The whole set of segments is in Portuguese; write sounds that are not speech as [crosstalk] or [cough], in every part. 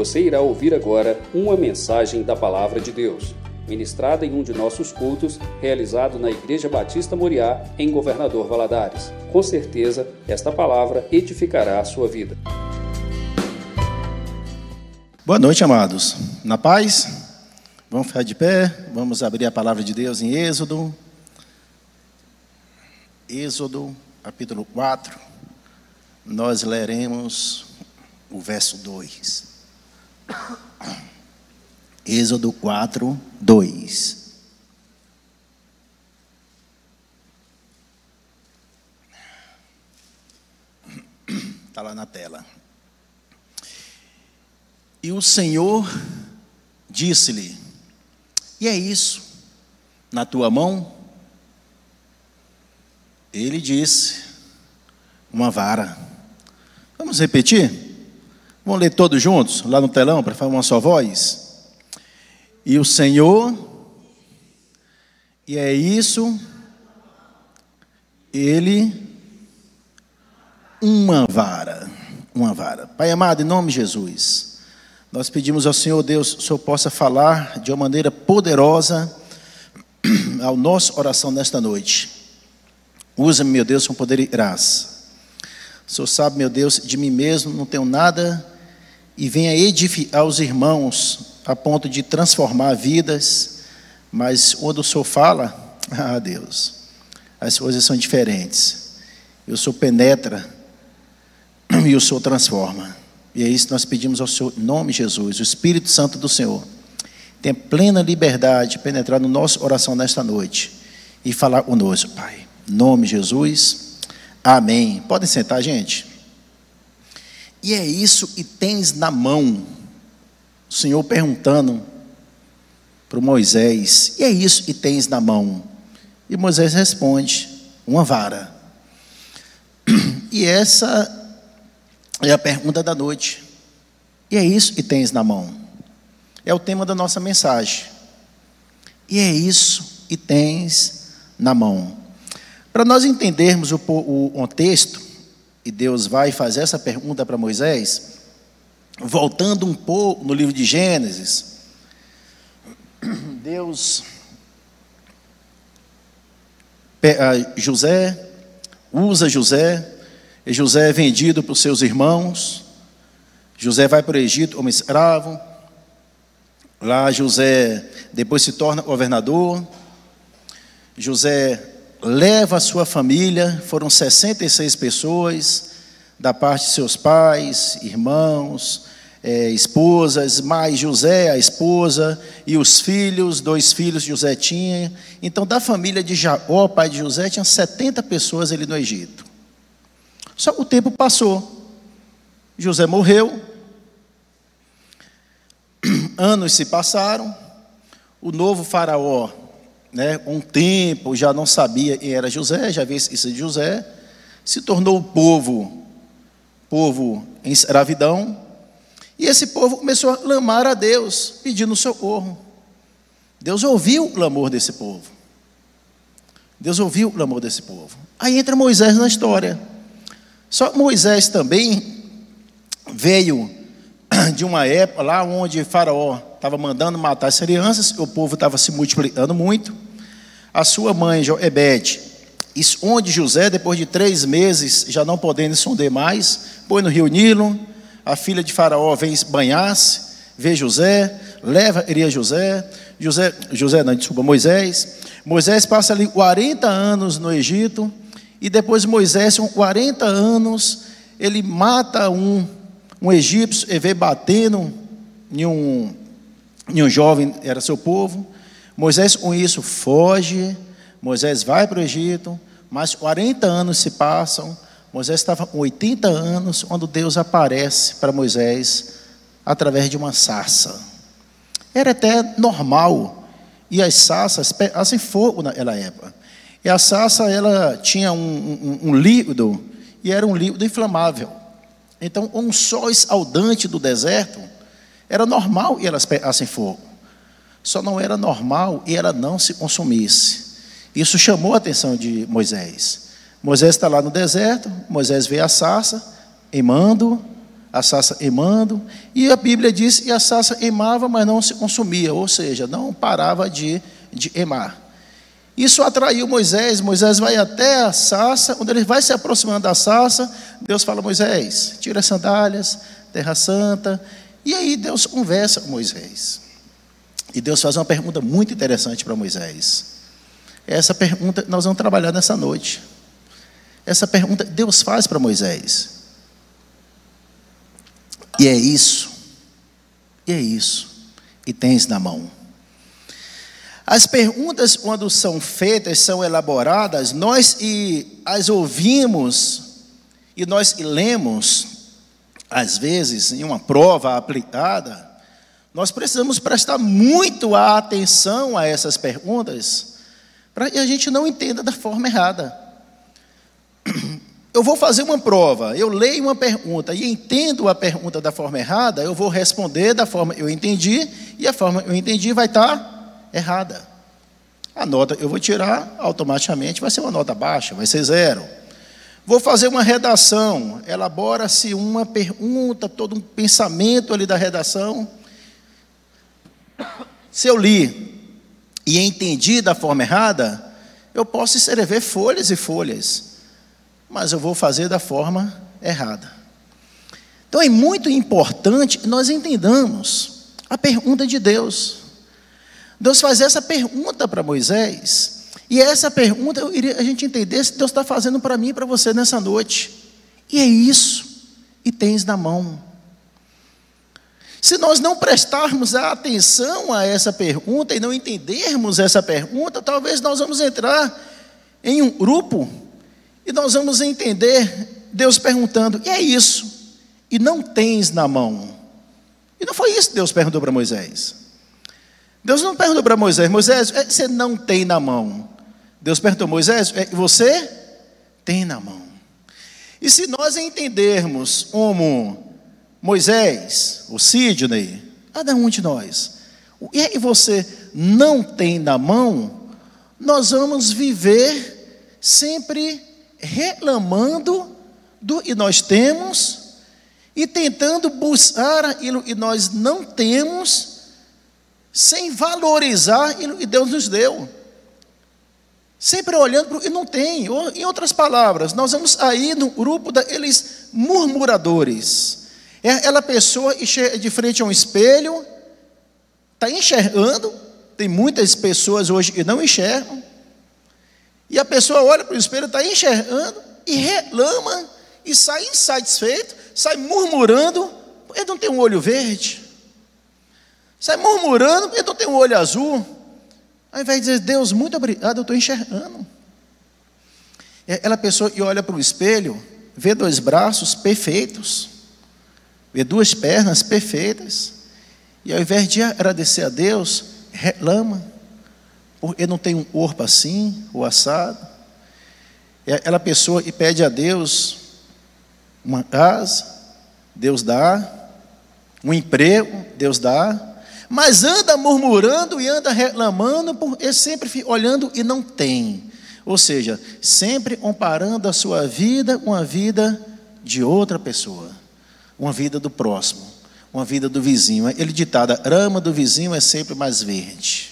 Você irá ouvir agora uma mensagem da Palavra de Deus, ministrada em um de nossos cultos, realizado na Igreja Batista Moriá, em Governador Valadares. Com certeza, esta palavra edificará a sua vida. Boa noite, amados. Na paz? Vamos ficar de pé, vamos abrir a palavra de Deus em Êxodo. Êxodo, capítulo 4. Nós leremos o verso 2. [coughs] Êxodo 4, 2. Está lá na tela. E o Senhor disse-lhe: E é isso, na tua mão? Ele disse: Uma vara. Vamos repetir? Vamos ler todos juntos, lá no telão, para falar uma só voz? E o Senhor, e é isso, Ele, uma vara, uma vara. Pai amado, em nome de Jesus, nós pedimos ao Senhor Deus, o Senhor possa falar de uma maneira poderosa [clears throat] ao nosso oração nesta noite. Usa-me, meu Deus, com poder e graça. O Senhor sabe, meu Deus, de mim mesmo não tenho nada e venha edificar os irmãos a ponto de transformar vidas, mas quando o Senhor fala, [laughs] ah Deus, as coisas são diferentes. E o Senhor penetra [clears throat] e o Senhor transforma. E é isso que nós pedimos ao Senhor, em nome de Jesus, o Espírito Santo do Senhor. Tenha plena liberdade de penetrar no nosso oração nesta noite e falar conosco, Pai. Em nome de Jesus. Amém. Podem sentar, gente. E é isso que tens na mão. O Senhor perguntando para Moisés: E é isso que tens na mão? E Moisés responde: Uma vara. [clears throat] E essa é a pergunta da noite. E é isso que tens na mão. É o tema da nossa mensagem. E é isso que tens na mão. Para nós entendermos o, o contexto, e Deus vai fazer essa pergunta para Moisés, voltando um pouco no livro de Gênesis, [clears throat] Deus, José, usa José, e José é vendido para os seus irmãos, José vai para o Egito como escravo, lá José depois se torna governador, José leva a sua família, foram 66 pessoas, da parte de seus pais, irmãos, é, esposas, mais José, a esposa, e os filhos, dois filhos José tinha. Então, da família de Jacó, pai de José, tinha 70 pessoas ali no Egito. Só que o tempo passou. José morreu. [clears throat] Anos se passaram. O novo faraó né, um tempo já não sabia quem era José, já viu isso de José, se tornou o povo, povo em escravidão, e esse povo começou a clamar a Deus, pedindo socorro. Deus ouviu o clamor desse povo. Deus ouviu o clamor desse povo. Aí entra Moisés na história. Só que Moisés também veio [clears throat] de uma época lá onde Faraó estava mandando matar as crianças, o povo estava se multiplicando muito. A sua mãe, Joebede, onde José, depois de três meses, já não podendo esconder mais, põe no rio Nilo, a filha de Faraó vem banhar-se, vê José, leva, iria José, José, José, não, desculpa, Moisés. Moisés passa ali 40 anos no Egito, e depois Moisés, com 40 anos, ele mata um, um egípcio e vê batendo em um, e um jovem era seu povo. Moisés, com isso, foge. Moisés vai para o Egito. Mas 40 anos se passam. Moisés estava com 80 anos quando Deus aparece para Moisés através de uma sarça. Era até normal. E as sarças fazem fogo naquela época. E a sarça ela tinha um, um, um líquido e era um líquido inflamável. Então, um sol escaldante do deserto era normal e elas pegassem fogo. Só não era normal e ela não se consumisse. Isso chamou a atenção de Moisés. Moisés está lá no deserto, Moisés vê a sarça, queimando, a sarça emando, e a Bíblia diz que a sarça emava, mas não se consumia, ou seja, não parava de, de emar. Isso atraiu Moisés, Moisés vai até a sarça, quando ele vai se aproximando da sarça, Deus fala, Moisés, tira as sandálias, terra santa, e aí Deus conversa com Moisés. E Deus faz uma pergunta muito interessante para Moisés. Essa pergunta nós vamos trabalhar nessa noite. Essa pergunta Deus faz para Moisés. E é isso. E é isso. E tens na mão. As perguntas, quando são feitas, são elaboradas, nós e as ouvimos e nós lemos, às vezes, em uma prova aplicada, nós precisamos prestar muito atenção a essas perguntas, para que a gente não entenda da forma errada. Eu vou fazer uma prova, eu leio uma pergunta e entendo a pergunta da forma errada, eu vou responder da forma eu entendi, e a forma eu entendi vai estar errada. A nota eu vou tirar automaticamente, vai ser uma nota baixa, vai ser zero. Vou fazer uma redação, elabora-se uma pergunta, todo um pensamento ali da redação. Se eu li e entendi da forma errada, eu posso escrever folhas e folhas, mas eu vou fazer da forma errada. Então é muito importante nós entendamos a pergunta de Deus. Deus faz essa pergunta para Moisés, e essa pergunta eu a gente entender se Deus está fazendo para mim e para você nessa noite. E é isso, e tens na mão. Se nós não prestarmos atenção a essa pergunta e não entendermos essa pergunta, talvez nós vamos entrar em um grupo e nós vamos entender Deus perguntando: e é isso? E não tens na mão. E não foi isso que Deus perguntou para Moisés. Deus não perguntou para Moisés: Moisés, é, você não tem na mão. Deus perguntou: Moisés, é, você tem na mão. E se nós entendermos como Moisés, o Sidney, cada um de nós, o que você não tem na mão, nós vamos viver sempre reclamando do que nós temos e tentando buscar aquilo que nós não temos, sem valorizar aquilo que Deus nos deu. Sempre olhando para o que não tem. Em outras palavras, nós vamos aí no grupo daqueles murmuradores é aquela pessoa de frente a um espelho, está enxergando, tem muitas pessoas hoje que não enxergam, e a pessoa olha para o espelho, está enxergando, e reclama, e sai insatisfeito, sai murmurando, ele não tem um olho verde, sai murmurando, ele não tem um olho azul, ao invés de dizer, Deus, muito obrigado, eu estou enxergando. É aquela pessoa que olha para o espelho, vê dois braços perfeitos, vê duas pernas perfeitas, e ao invés de agradecer a Deus, reclama, porque não tem um corpo assim, ou assado. É aquela pessoa que pede a Deus uma casa, Deus dá, um emprego, Deus dá, mas anda murmurando e anda reclamando, porque sempre olhando e não tem. Ou seja, sempre comparando a sua vida com a vida de outra pessoa uma vida do próximo, uma vida do vizinho. Ele ditada, rama do vizinho é sempre mais verde.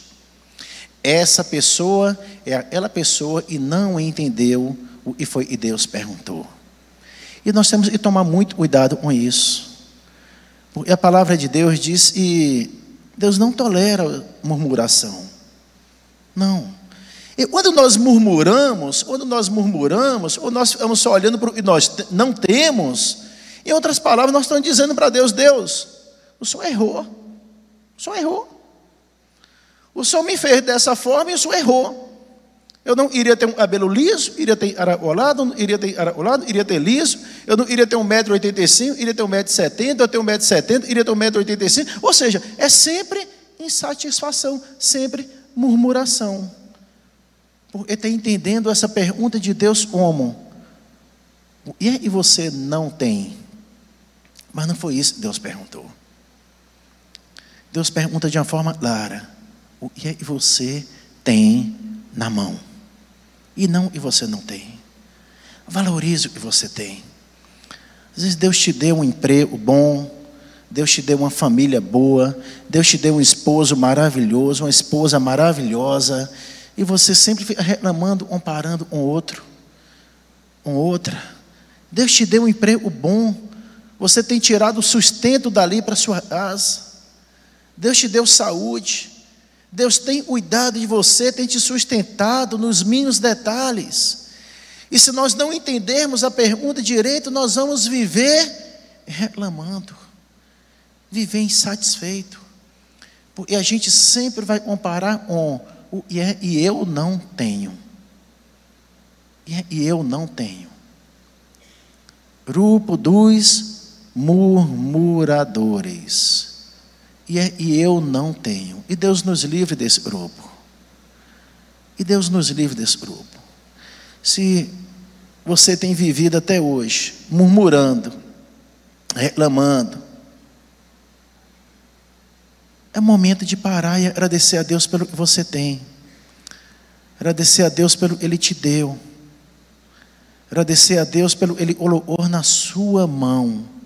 Essa pessoa é aquela pessoa e não entendeu o que foi e Deus perguntou. E nós temos que tomar muito cuidado com isso. Porque a palavra de Deus diz que Deus não tolera murmuração. Não. E quando nós murmuramos, quando nós murmuramos, ou nós ficamos só olhando para o que nós não temos, em outras palavras, nós estamos dizendo para Deus: Deus, o Senhor errou. O Senhor errou. O Senhor me fez dessa forma e o Senhor errou. Eu não iria ter um cabelo liso, iria ter aracolado, não iria ter aracolado, iria ter liso, eu não iria ter 1,85m, iria ter 1,70m, eu tenho 1,70m, iria ter 1,85m. Ou seja, é sempre insatisfação, sempre murmuração. Porque está entendendo essa pergunta de Deus como? E você não tem? Mas não foi isso que Deus perguntou. Deus pergunta de uma forma clara: o que é que você tem na mão? E não que você não tem. Valorize o que você tem. Às vezes Deus te deu um emprego bom, Deus te deu uma família boa, Deus te deu um esposo maravilhoso, uma esposa maravilhosa, e você sempre fica reclamando, comparando um outro, um outra. Deus te deu um emprego bom, você tem tirado o sustento dali para sua casa. Deus te deu saúde. Deus tem cuidado de você, tem te sustentado nos mínimos detalhes. E se nós não entendermos a pergunta direito, nós vamos viver reclamando, viver insatisfeito. E a gente sempre vai comparar com o é, e eu não tenho. É, e eu não tenho. Grupo dos murmuradores. E, é, e eu não tenho. E Deus nos livre desse grupo. E Deus nos livre desse grupo. Se você tem vivido até hoje murmurando, reclamando, é momento de parar e agradecer a Deus pelo que você tem. Agradecer a Deus pelo que Ele te deu. Agradecer a Deus pelo que Ele colocou na sua mão.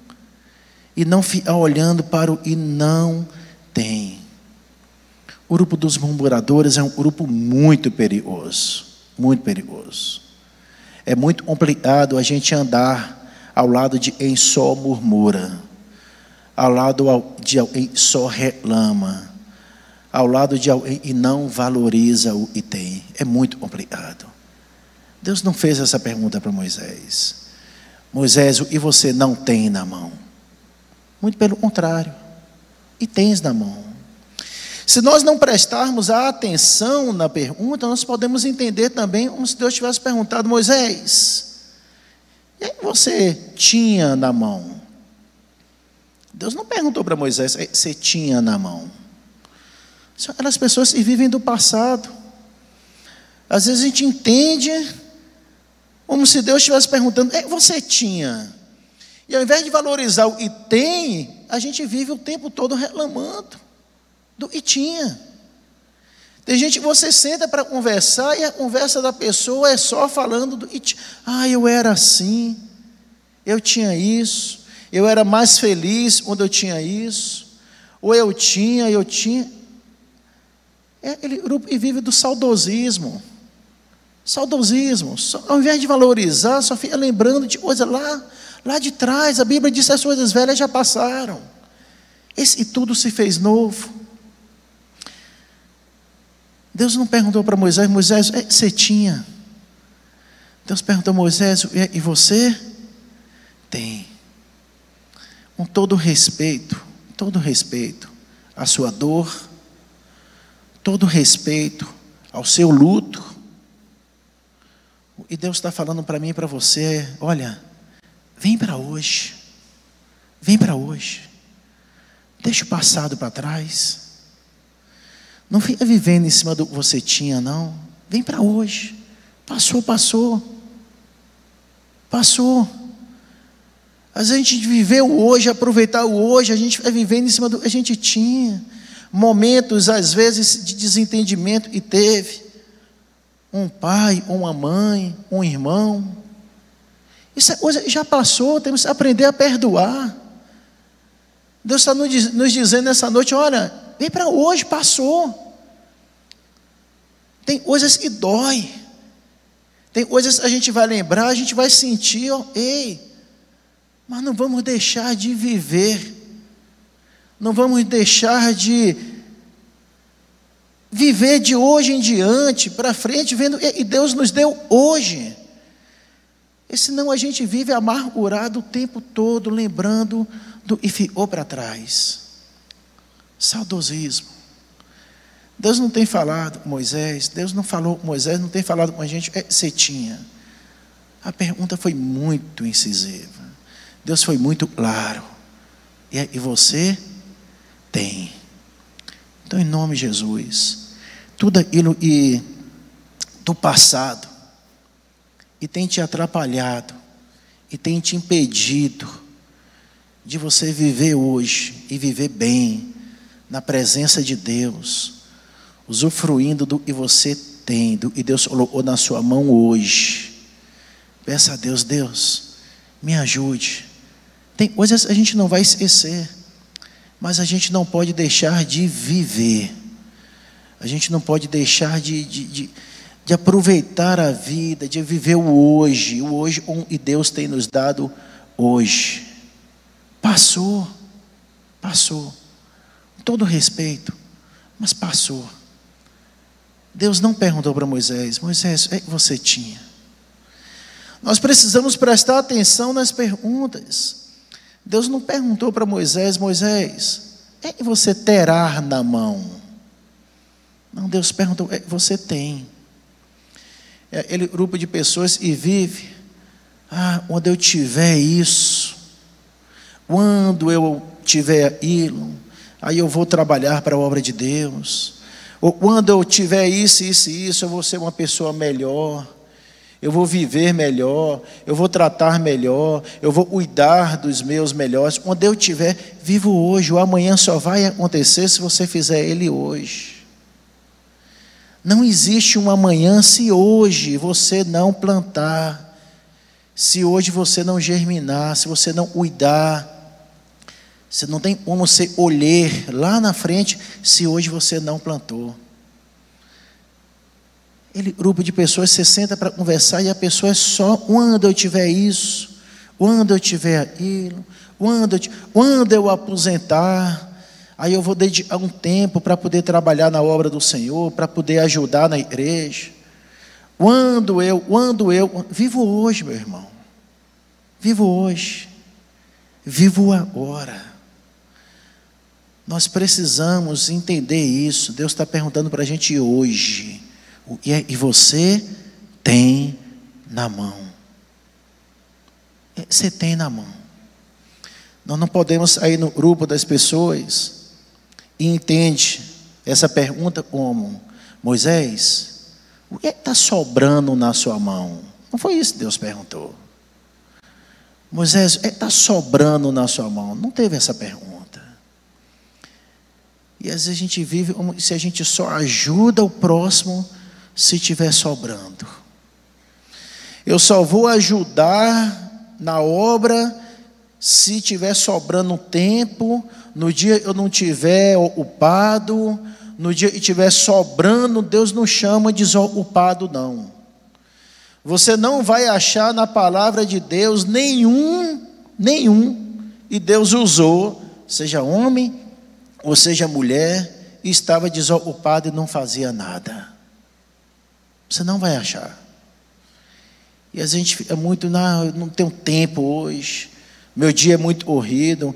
E não ficar olhando para o e não tem. O grupo dos murmuradores é um grupo muito perigoso. Muito perigoso. É muito complicado a gente andar ao lado de quem só murmura, ao lado de alguém só reclama, ao lado de alguém e não valoriza o que tem. É muito complicado. Deus não fez essa pergunta para Moisés. Moisés, o que você não tem na mão? Muito pelo contrário. E tens na mão. Se nós não prestarmos a atenção na pergunta, nós podemos entender também como se Deus tivesse perguntado, Moisés, e aí você tinha na mão? Deus não perguntou para Moisés, você tinha na mão. São aquelas pessoas que vivem do passado. Às vezes a gente entende como se Deus estivesse perguntando, você tinha? E ao invés de valorizar o que tem, a gente vive o tempo todo reclamando do que tinha. Tem gente que você senta para conversar e a conversa da pessoa é só falando do que tinha. Ah, eu era assim, eu tinha isso, eu era mais feliz quando eu tinha isso, ou eu tinha, eu tinha. É que vive do saudosismo. Saudosismo. Ao invés de valorizar, só fica lembrando de coisa lá, lá de trás. A Bíblia diz que as coisas velhas já passaram. Esse, e tudo se fez novo. Deus não perguntou para Moisés, Moisés, é, você tinha. Deus perguntou a Moisés, e você? Tem. Com todo respeito, todo respeito à sua dor, todo respeito ao seu luto. E Deus está falando para mim e para você: olha, vem para hoje, vem para hoje, deixa o passado para trás. Não fica vivendo em cima do que você tinha, não. Vem para hoje. Passou, passou. Passou. Às vezes a gente viveu hoje, aproveitar o hoje, a gente vai vivendo em cima do que a gente tinha. Momentos, às vezes, de desentendimento e teve. Um pai, uma mãe, um irmão. Isso é já passou, temos que aprender a perdoar. Deus está nos dizendo nessa noite: olha, vem para hoje, passou. Tem coisas que dói. Tem coisas que a gente vai lembrar, a gente vai sentir, ó, ei, mas não vamos deixar de viver. Não vamos deixar de viver de hoje em diante, para frente, vendo, e Deus nos deu hoje. E senão a gente vive amargurado o tempo todo, lembrando do e ficou para trás. Saudosismo. Deus não tem falado com Moisés, Deus não falou com Moisés, não tem falado com a gente, é, você tinha. A pergunta foi muito incisiva. Deus foi muito claro. E, e você tem. Então, em nome de Jesus, tudo aquilo e do passado e tem te atrapalhado e tem te impedido de você viver hoje e viver bem na presença de Deus usufruindo do que você tem, do Deus colocou na sua mão hoje. Peça a Deus, Deus, me ajude Tem coisas a gente não vai esquecer, mas a gente não pode deixar de viver. A gente não pode deixar de, de, de, de aproveitar a vida, de viver o hoje, o hoje e Deus tem nos dado hoje. Passou, passou, com todo respeito, mas passou. Deus não perguntou para Moisés: Moisés, o que você tinha? Nós precisamos prestar atenção nas perguntas. Deus não perguntou para Moisés: Moisés, o que você terá na mão? Não, Deus perguntou: o que você tem? É aquele grupo de pessoas e vive. Ah, quando eu tiver isso, quando eu tiver aquilo, aí eu vou trabalhar para a obra de Deus. Ou quando eu tiver isso, isso e isso, eu vou ser uma pessoa melhor. Eu vou viver melhor, eu vou tratar melhor, eu vou cuidar dos meus melhores. Quando eu tiver, vivo hoje. O amanhã só vai acontecer se você fizer ele hoje. Não existe um amanhã se hoje você não plantar, se hoje você não germinar, se você não cuidar. Você não tem como você olhar lá na frente se hoje você não plantou. Ele, grupo de pessoas se senta para conversar e a pessoa é só quando eu tiver isso, quando eu tiver aquilo, quando eu, quando eu aposentar, aí eu vou dedicar um tempo para poder trabalhar na obra do Senhor, para poder ajudar na igreja. Quando eu, quando eu, vivo hoje, meu irmão. Vivo hoje. Vivo agora. Nós precisamos entender isso. Deus está perguntando para a gente hoje. É, e você tem na mão. É, você tem na mão. Nós não podemos sair no grupo das pessoas e entende essa pergunta como Moisés, o que é está sobrando na sua mão? Não foi isso que Deus perguntou. Moisés, o que está sobrando na sua mão? Não teve essa pergunta. E às vezes a gente vive como se a gente só ajuda o próximo se tiver sobrando. Eu só vou ajudar na obra se tiver sobrando tempo, no dia eu não tiver ocupado, no dia que estiver sobrando, Deus não chama de desocupado, não. Você não vai achar na palavra de Deus nenhum, nenhum, e Deus usou, seja homem, ou seja, mulher, estava desocupada e não fazia nada. Você não vai achar. E a gente fica muito, não, eu não tenho tempo hoje, meu dia é muito corrido.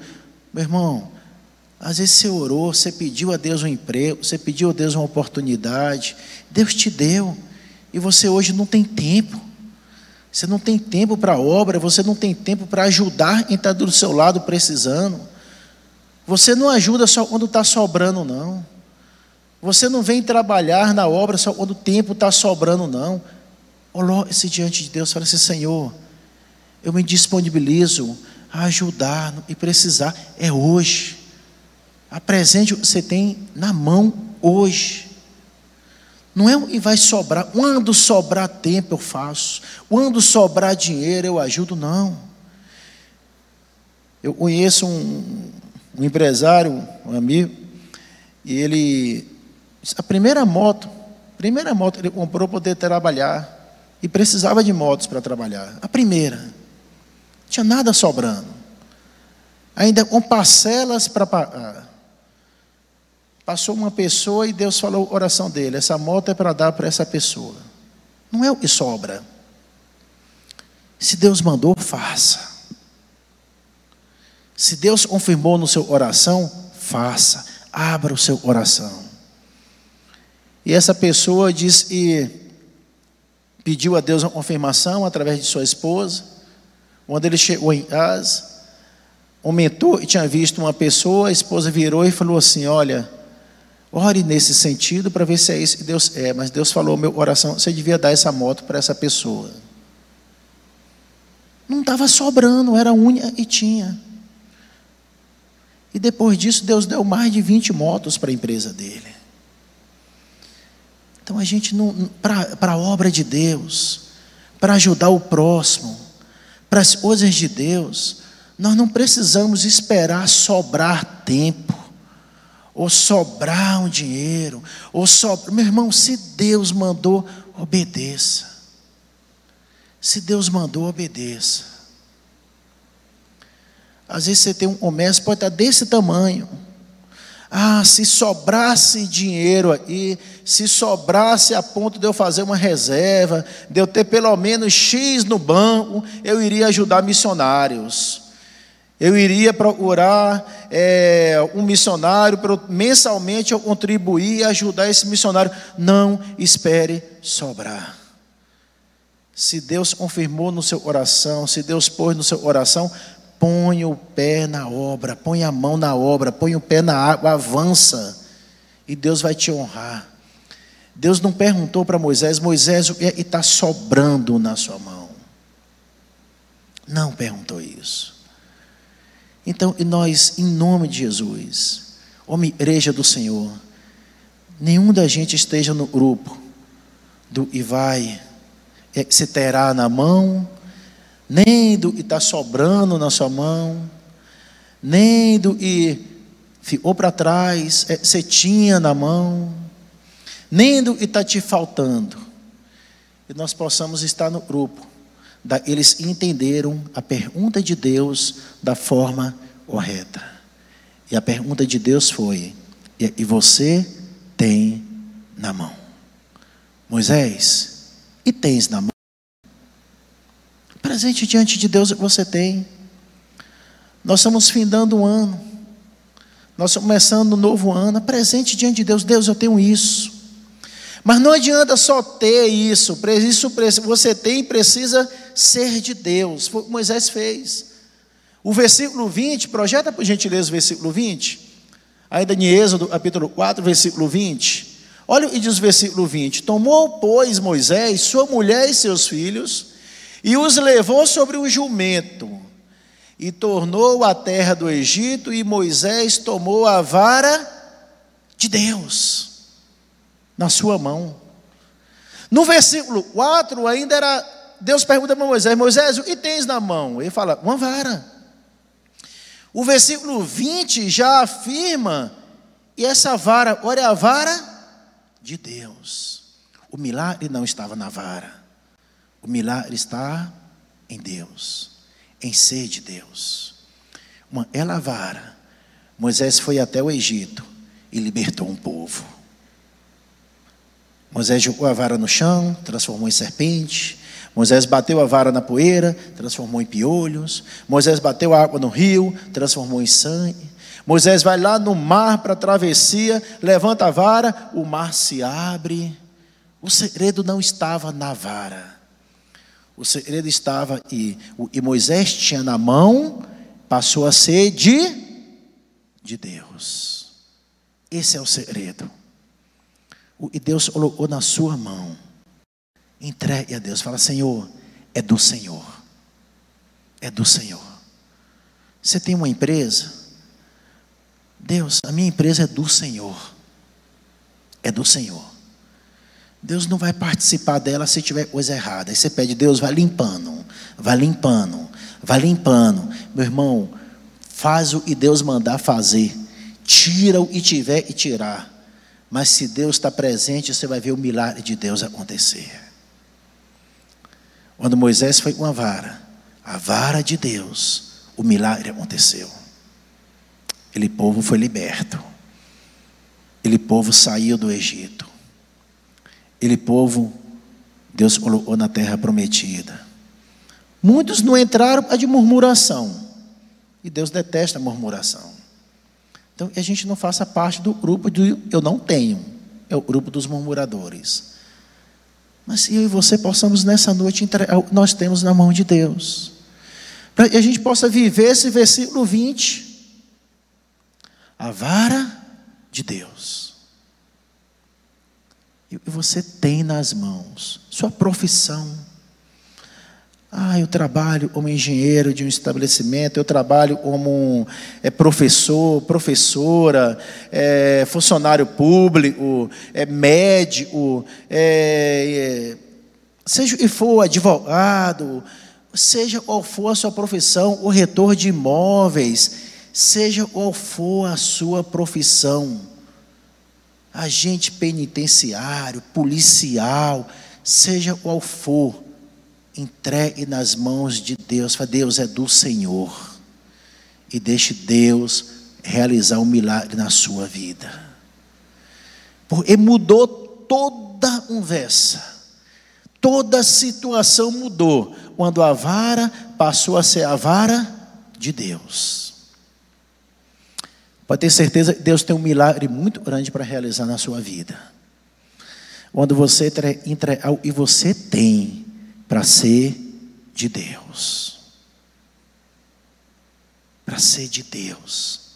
Meu irmão, às vezes você orou, você pediu a Deus um emprego, você pediu a Deus uma oportunidade, Deus te deu, e você hoje não tem tempo. Você não tem tempo para obra, você não tem tempo para ajudar quem está do seu lado precisando. Você não ajuda só quando está sobrando, não. Você não vem trabalhar na obra só quando o tempo está sobrando, não. Coloque-se diante de Deus fala assim: Senhor, eu me disponibilizo a ajudar e precisar. É hoje. Apresente o que você tem na mão hoje. Não é e vai sobrar. Quando sobrar tempo eu faço. Quando sobrar dinheiro eu ajudo, não. Eu conheço um, um empresário, um amigo, e ele, a primeira moto, primeira moto ele comprou para poder trabalhar, e precisava de motos para trabalhar, a primeira, tinha nada sobrando, ainda com parcelas para pagar. Passou uma pessoa e Deus falou a oração dele: essa moto é para dar para essa pessoa. Não é o que sobra. Se Deus mandou, faça. Se Deus confirmou no seu oração, faça, abra o seu coração. E essa pessoa disse e pediu a Deus uma confirmação através de sua esposa. Quando ele chegou em casa, aumentou e tinha visto uma pessoa, a esposa virou e falou assim: Olha, ore nesse sentido para ver se é isso que Deus é. Mas Deus falou: Meu coração, você devia dar essa moto para essa pessoa. Não estava sobrando, era unha e tinha. E depois disso, Deus deu mais de 20 motos para a empresa dele. Então a gente não, para a obra de Deus, para ajudar o próximo, para as coisas de Deus, Nós não precisamos esperar sobrar tempo, ou sobrar um dinheiro, ou sobrar. Meu irmão, se Deus mandou, obedeça. Se Deus mandou, obedeça. Às vezes você tem um comércio, pode estar desse tamanho. Ah, se sobrasse dinheiro aí, se sobrasse a ponto de eu fazer uma reserva, de eu ter pelo menos X no banco, eu iria ajudar missionários. Eu iria procurar é, um missionário, mensalmente eu contribuir e ajudar esse missionário. Não espere sobrar. Se Deus confirmou no seu coração, se Deus pôs no seu coração, põe o pé na obra, põe a mão na obra, põe o pé na água, avança, e Deus vai te honrar. Deus não perguntou para Moisés, Moisés, o que está sobrando na sua mão? Não perguntou isso. Então, e nós, em nome de Jesus, homem, igreja do Senhor, nenhum da gente esteja no grupo do e vai, é, se terá na mão, nem do que está sobrando na sua mão, nem do que ficou para trás, é, você tinha na mão, nem do que está te faltando. E nós possamos estar no grupo eles entenderam a pergunta de Deus da forma correta. E a pergunta de Deus foi: e você tem na mão? Moisés, e tens na mão? Presente diante de Deus você tem. Nós estamos findando um ano. Nós estamos começando um novo ano. Presente diante de Deus. Deus, eu tenho isso. Mas não adianta só ter isso. Isso você tem e precisa ser de Deus. Foi o que Moisés fez. O versículo 20, projeta por gentileza o versículo 20. Ainda em Êxodo, capítulo 4, versículo 20. Olha que diz o versículo 20: Tomou, pois, Moisés sua mulher e seus filhos, e os levou sobre um jumento, e tornou a terra do Egito, e Moisés tomou a vara de Deus na sua mão. No versículo 4 ainda era Deus pergunta para Moisés: Moisés, o que tens na mão? Ele fala: Uma vara. O versículo 20 já afirma, e essa vara, olha a vara de Deus. O milagre não estava na vara, o milagre está em Deus, em ser de Deus. Uma, ela a vara. Moisés foi até o Egito e libertou um povo. Moisés jogou a vara no chão, transformou em serpente. Moisés bateu a vara na poeira, transformou em piolhos. Moisés bateu a água no rio, transformou em sangue. Moisés vai lá no mar para a travessia, levanta a vara, o mar se abre. O segredo não estava na vara. O segredo estava e, e Moisés tinha na mão, passou a ser de, de Deus. Esse é o segredo. E Deus colocou na sua mão. Entregue a Deus. Fala, Senhor, é do Senhor. É do Senhor. Você tem uma empresa? Deus, a minha empresa é do Senhor. É do Senhor. Deus não vai participar dela se tiver coisa errada. Aí você pede, Deus, vai limpando, vai limpando, vai limpando. Meu irmão, faz o que Deus mandar fazer. Tira o que tiver e tirar. Mas se Deus está presente, você vai ver o milagre de Deus acontecer. Quando Moisés foi com a vara, a vara de Deus, o milagre aconteceu. Aquele povo foi liberto. Aquele povo saiu do Egito. Aquele povo, Deus colocou na terra prometida. Muitos não entraram para de murmuração. E Deus detesta a murmuração. Então, a gente não faça parte do grupo do eu não tenho. É o grupo dos murmuradores. Mas se eu e você possamos nessa noite entregar o que nós temos na mão de Deus. Para que a gente possa viver esse versículo 20. A vara de Deus. E você tem nas mãos sua profissão ah, eu trabalho como engenheiro de um estabelecimento, eu trabalho como é, professor, professora, é, funcionário público, é, médico, é, é, seja que for, advogado. seja qual for a sua profissão, o retor de imóveis, seja qual for a sua profissão, agente penitenciário, policial, seja qual for, entregue nas mãos de Deus. Fala, Deus é do Senhor. E deixe Deus realizar um milagre na sua vida. Porque mudou toda conversa. Toda situação mudou quando a vara passou a ser a vara de Deus. Pode ter certeza que Deus tem um milagre muito grande para realizar na sua vida. Quando você entrega e você tem para ser de Deus. Para ser de Deus.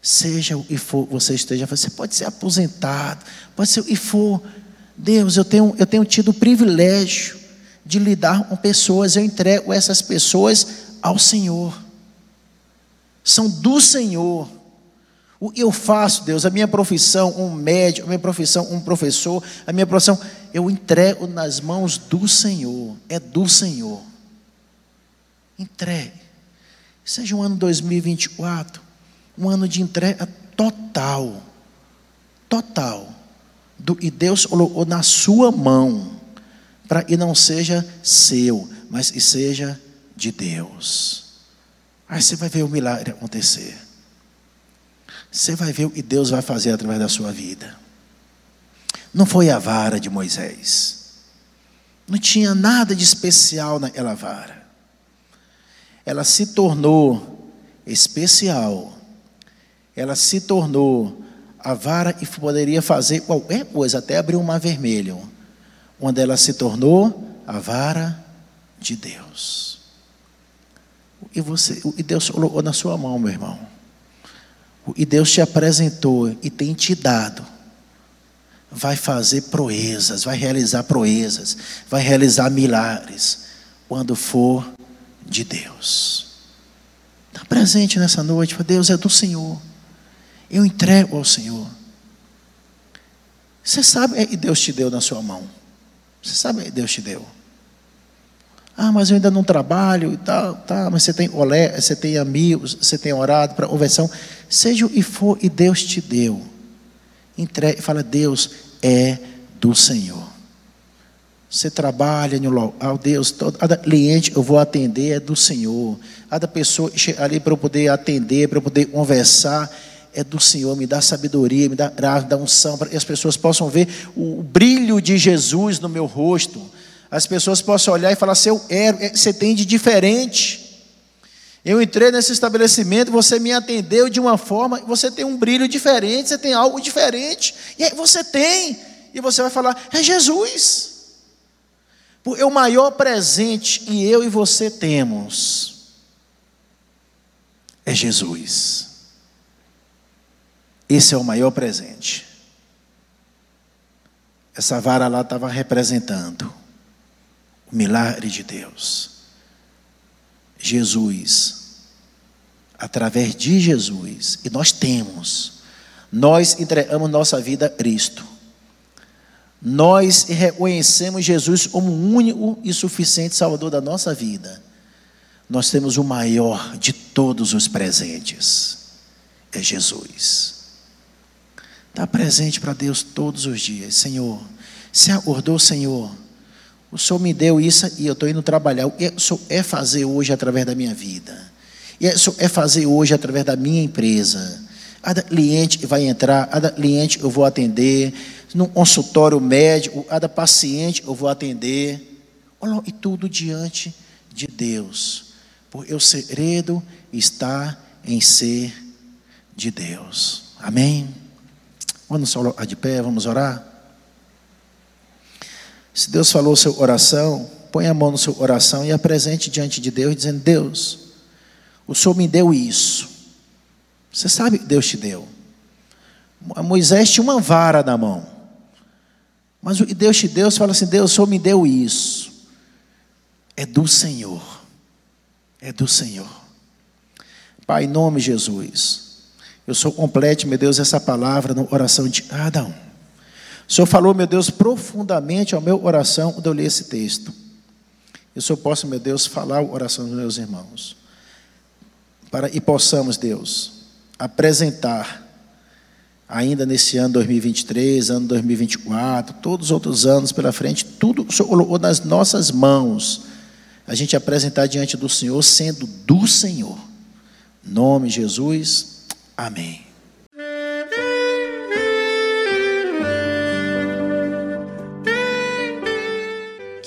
Seja o que for você esteja, você pode ser aposentado, pode ser o que for. Deus, eu tenho, eu tenho tido o privilégio de lidar com pessoas, eu entrego essas pessoas ao Senhor. São do Senhor. Eu faço, Deus, a minha profissão, um médico, a minha profissão, um professor, a minha profissão, eu entrego nas mãos do Senhor, é do Senhor. Entregue. Seja um ano 2024, um ano de entrega total. Total. Do, e Deus colocou na sua mão, para que não seja seu, mas que seja de Deus. Aí você vai ver o milagre acontecer. Você vai ver o que Deus vai fazer através da sua vida. Não foi a vara de Moisés. Não tinha nada de especial naquela vara. Ela se tornou especial. Ela se tornou a vara e poderia fazer qualquer coisa, até abrir um mar vermelho. Onde ela se tornou a vara de Deus. E você, e Deus colocou na sua mão, meu irmão e Deus te apresentou e tem te dado, vai fazer proezas, vai realizar proezas, vai realizar milagres, quando for de Deus. Está presente nessa noite, Deus é do Senhor, eu entrego ao Senhor. Você sabe que Deus te deu na sua mão, você sabe Deus te deu. Ah, mas eu ainda não trabalho e tal, tá, mas você tem olé, você tem amigos, você tem orado para conversão. Seja o que for e Deus te deu. Entregue, fala, Deus é do Senhor. Você trabalha no local, Deus, cada cliente eu vou atender é do Senhor. Cada pessoa ali para eu poder atender, para eu poder conversar, é do Senhor. Me dá sabedoria, me dá graça, me dá unção, para que as pessoas possam ver o brilho de Jesus no meu rosto as pessoas possam olhar e falar: seu é, você tem de diferente. Eu entrei nesse estabelecimento, você me atendeu de uma forma, você tem um brilho diferente, você tem algo diferente. E aí você tem, e você vai falar: é Jesus. Porque o maior presente que eu e você temos é Jesus. Esse é o maior presente. Essa vara lá estava representando o milagre de Deus. Jesus, através de Jesus, e nós temos, nós entregamos nossa vida a Cristo. Nós reconhecemos Jesus como o único e suficiente Salvador da nossa vida. Nós temos o maior de todos os presentes, é Jesus. Está presente para Deus todos os dias, Senhor. Se acordou, Senhor o Senhor me deu isso e eu estou indo trabalhar. O Senhor é fazer hoje através da minha vida. E o Senhor é fazer hoje através da minha empresa. Cada cliente que vai entrar, cada cliente eu vou atender. No consultório médico, cada paciente eu vou atender. Olha, e tudo diante de Deus. Porque o segredo está em ser de Deus. Amém? Vamos de pé, vamos orar. Se Deus falou seu oração, põe a mão no seu coração e apresente diante de Deus, dizendo: Deus, o Senhor me deu isso. Você sabe que Deus te deu. Moisés tinha uma vara na mão. Mas o Deus te deu, você fala assim: Deus, o Senhor me deu isso. É do Senhor. É do Senhor. Pai, em nome de Jesus. Eu sou completo, meu Deus, essa palavra no oração de cada um. O Senhor falou, meu Deus, profundamente ao meu coração quando eu li esse texto. Eu só posso, meu Deus, falar a oração dos meus irmãos. Para, e possamos, Deus, apresentar ainda nesse ano 2023, ano 2024, todos os outros anos pela frente, tudo ou nas nossas mãos, a gente apresentar diante do Senhor, sendo do Senhor. Nome de Jesus, amém.